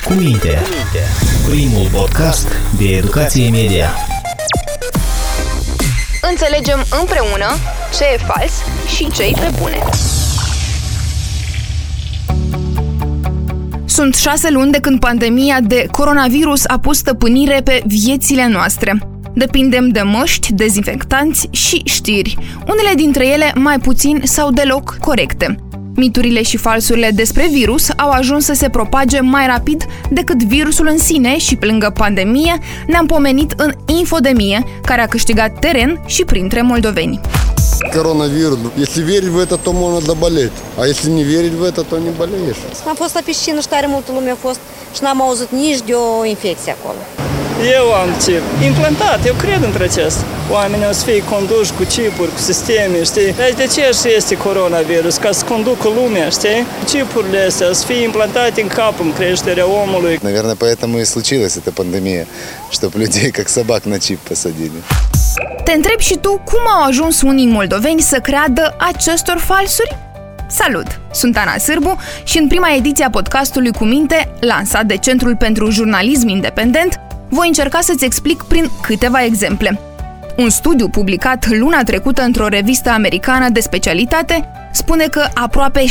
Cu minte. Primul podcast de educație media. Înțelegem împreună ce e fals și ce e pe bune. Sunt șase luni de când pandemia de coronavirus a pus stăpânire pe viețile noastre. Depindem de măști, dezinfectanți și știri, unele dintre ele mai puțin sau deloc corecte. Miturile și falsurile despre virus au ajuns să se propage mai rapid decât virusul în sine și, pe lângă pandemie, ne-am pomenit în infodemie, care a câștigat teren și printre moldoveni. Коронавирус. Если верить в это, то можно заболеть. А если не верить в это, то не болеешь. Am fost la piscină și tare multă lume a fost și n-am auzit nici de o infecție acolo. Eu am chip implantat, eu cred într acest. Oamenii o să fie conduși cu chipuri, cu sisteme, știi? Dar de ce și este coronavirus? Ca să conducă lumea, știi? Chipurile astea să fie implantate în cap în creșterea omului. Наверное, поэтому и случилась эта пандемия, чтобы людей как собак на чип посадили. Te întreb și tu cum au ajuns unii moldoveni să creadă acestor falsuri? Salut! Sunt Ana Sârbu și în prima ediție a podcastului Cu Minte, lansat de Centrul pentru Jurnalism Independent, voi încerca să-ți explic prin câteva exemple. Un studiu publicat luna trecută într-o revistă americană de specialitate spune că aproape 6.000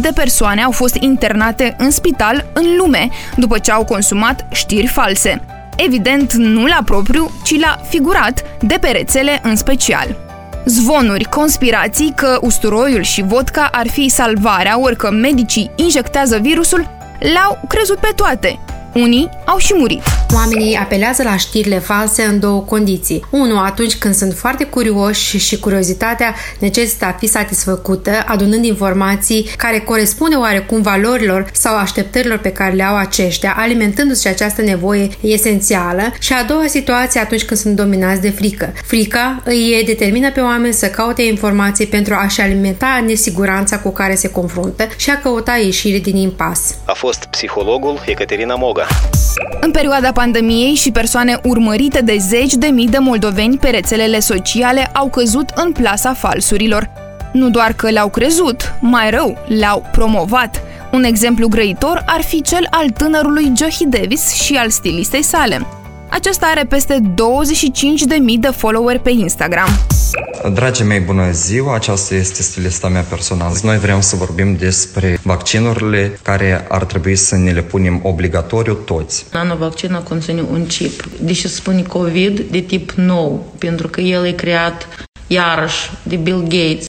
de persoane au fost internate în spital în lume după ce au consumat știri false. Evident, nu la propriu, ci la figurat, de pe rețele în special. Zvonuri, conspirații că usturoiul și vodka ar fi salvarea, ori că medicii injectează virusul, le-au crezut pe toate. Unii au și murit. Oamenii apelează la știrile false în două condiții. Unu, atunci când sunt foarte curioși și curiozitatea necesită a fi satisfăcută, adunând informații care corespunde oarecum valorilor sau așteptărilor pe care le au aceștia, alimentându-și această nevoie esențială. Și a doua situație atunci când sunt dominați de frică. Frica îi determină pe oameni să caute informații pentru a-și alimenta nesiguranța cu care se confruntă și a căuta ieșire din impas. A fost psihologul Ecaterina Moga. În perioada pandemiei și persoane urmărite de zeci de mii de moldoveni pe rețelele sociale au căzut în plasa falsurilor. Nu doar că le-au crezut, mai rău, le-au promovat. Un exemplu grăitor ar fi cel al tânărului Johi Davis și al stilistei sale. Acesta are peste 25.000 de followeri pe Instagram. Dragii mei, bună ziua! Aceasta este stilista mea personală. Noi vrem să vorbim despre vaccinurile care ar trebui să ne le punem obligatoriu toți. Nanovaccinul conține un chip. Deși spune COVID de tip nou, pentru că el e creat iarăși de Bill Gates.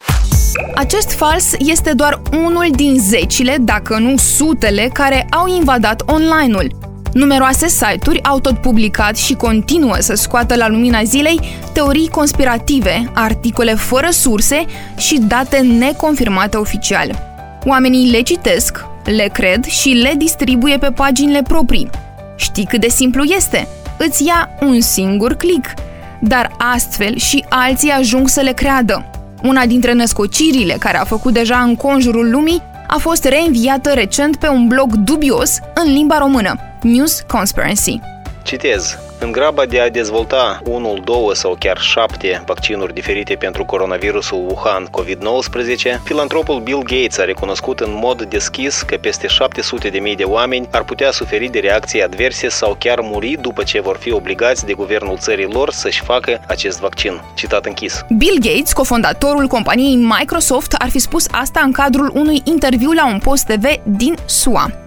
Acest fals este doar unul din zecile, dacă nu sutele, care au invadat online-ul. Numeroase site-uri au tot publicat și continuă să scoată la lumina zilei teorii conspirative, articole fără surse și date neconfirmate oficial. Oamenii le citesc, le cred și le distribuie pe paginile proprii. Știi cât de simplu este? Îți ia un singur click. Dar astfel și alții ajung să le creadă. Una dintre născocirile care a făcut deja în conjurul lumii a fost reînviată recent pe un blog dubios în limba română, News Conspiracy. Citez. În graba de a dezvolta unul, două sau chiar șapte vaccinuri diferite pentru coronavirusul Wuhan COVID-19, filantropul Bill Gates a recunoscut în mod deschis că peste 700 de mii de oameni ar putea suferi de reacții adverse sau chiar muri după ce vor fi obligați de guvernul țării lor să-și facă acest vaccin. Citat închis. Bill Gates, cofondatorul companiei Microsoft, ar fi spus asta în cadrul unui interviu la un post TV din SUA.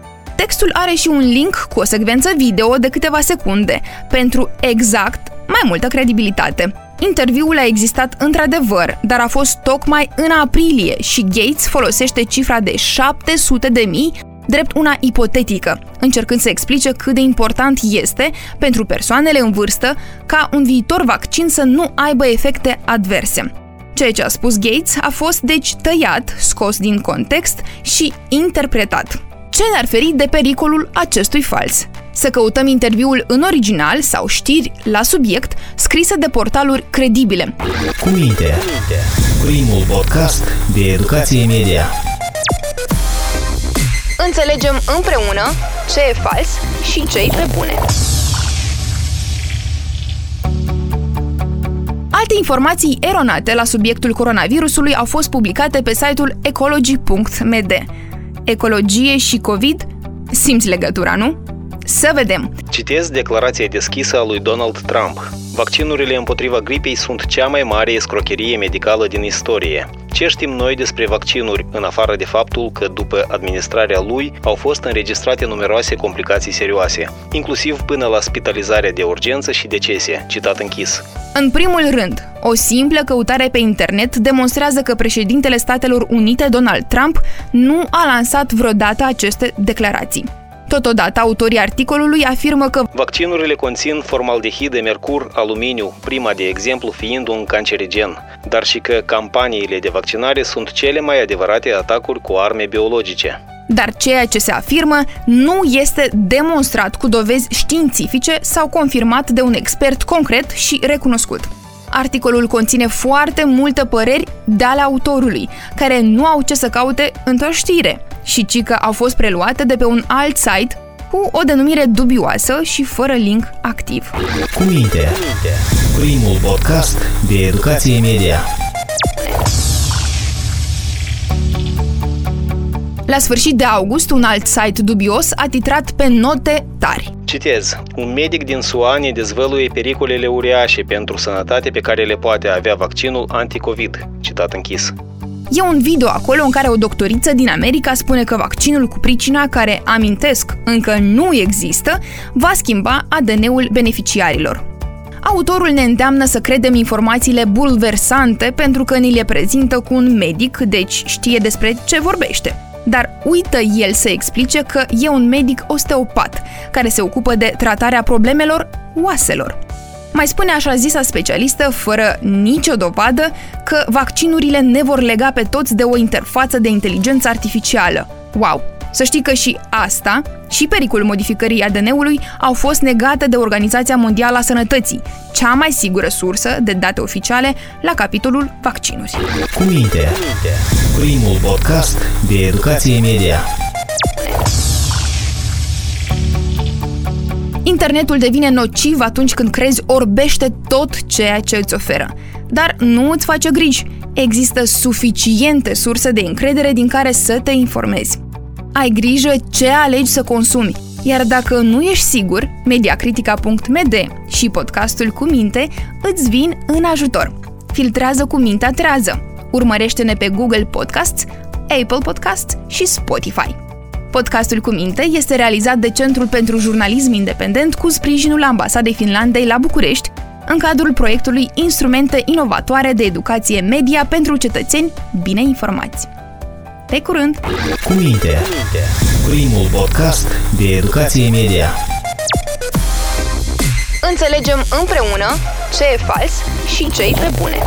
Textul are și un link cu o secvență video de câteva secunde, pentru exact mai multă credibilitate. Interviul a existat într-adevăr, dar a fost tocmai în aprilie și Gates folosește cifra de 700 de mii drept una ipotetică, încercând să explice cât de important este pentru persoanele în vârstă ca un viitor vaccin să nu aibă efecte adverse. Ceea ce a spus Gates a fost deci tăiat, scos din context și interpretat. Ce ne-ar feri de pericolul acestui fals? Să căutăm interviul în original sau știri la subiect scrise de portaluri credibile. Cu minte. Primul podcast de educație media. Înțelegem împreună ce e fals și ce e pe bune. Alte informații eronate la subiectul coronavirusului au fost publicate pe site-ul ecology.md. Ecologie și COVID Simți legătura, nu? Să vedem! Citez declarația deschisă a lui Donald Trump. Vaccinurile împotriva gripei sunt cea mai mare escrocherie medicală din istorie. Ce știm noi despre vaccinuri, în afară de faptul că după administrarea lui au fost înregistrate numeroase complicații serioase, inclusiv până la spitalizarea de urgență și decese, citat închis. În primul rând, o simplă căutare pe internet demonstrează că președintele Statelor Unite, Donald Trump, nu a lansat vreodată aceste declarații. Totodată, autorii articolului afirmă că vaccinurile conțin formaldehid de mercur, aluminiu, prima de exemplu fiind un cancerigen, dar și că campaniile de vaccinare sunt cele mai adevărate atacuri cu arme biologice. Dar ceea ce se afirmă nu este demonstrat cu dovezi științifice sau confirmat de un expert concret și recunoscut. Articolul conține foarte multe păreri de ale autorului, care nu au ce să caute într-o știre, și ci că au fost preluate de pe un alt site cu o denumire dubioasă și fără link activ. Cu minte, primul podcast de educație media. La sfârșit de august, un alt site dubios a titrat pe note tari. Citez. Un medic din SUA ne dezvăluie pericolele uriașe pentru sănătate pe care le poate avea vaccinul anticovid. Citat închis. E un video acolo în care o doctoriță din America spune că vaccinul cu pricina, care, amintesc, încă nu există, va schimba ADN-ul beneficiarilor. Autorul ne îndeamnă să credem informațiile bulversante pentru că ni le prezintă cu un medic, deci știe despre ce vorbește. Dar uită el să explice că e un medic osteopat, care se ocupă de tratarea problemelor oaselor. Mai spune așa zisa specialistă, fără nicio dovadă, că vaccinurile ne vor lega pe toți de o interfață de inteligență artificială. Wow! Să știi că și asta, și pericolul modificării ADN-ului, au fost negate de Organizația Mondială a Sănătății, cea mai sigură sursă de date oficiale la capitolul vaccinuri. Cu minte, primul podcast de educație media. Internetul devine nociv atunci când crezi orbește tot ceea ce îți oferă. Dar nu îți face griji. Există suficiente surse de încredere din care să te informezi. Ai grijă ce alegi să consumi. Iar dacă nu ești sigur, mediacritica.md și podcastul cu minte îți vin în ajutor. Filtrează cu mintea trează. Urmărește-ne pe Google Podcasts, Apple Podcasts și Spotify. Podcastul cu minte este realizat de Centrul pentru Jurnalism Independent cu sprijinul Ambasadei Finlandei la București, în cadrul proiectului Instrumente inovatoare de educație media pentru cetățeni bine informați. Pe curând! Cu minte, primul podcast de educație media. Înțelegem împreună ce e fals și ce e pe bune.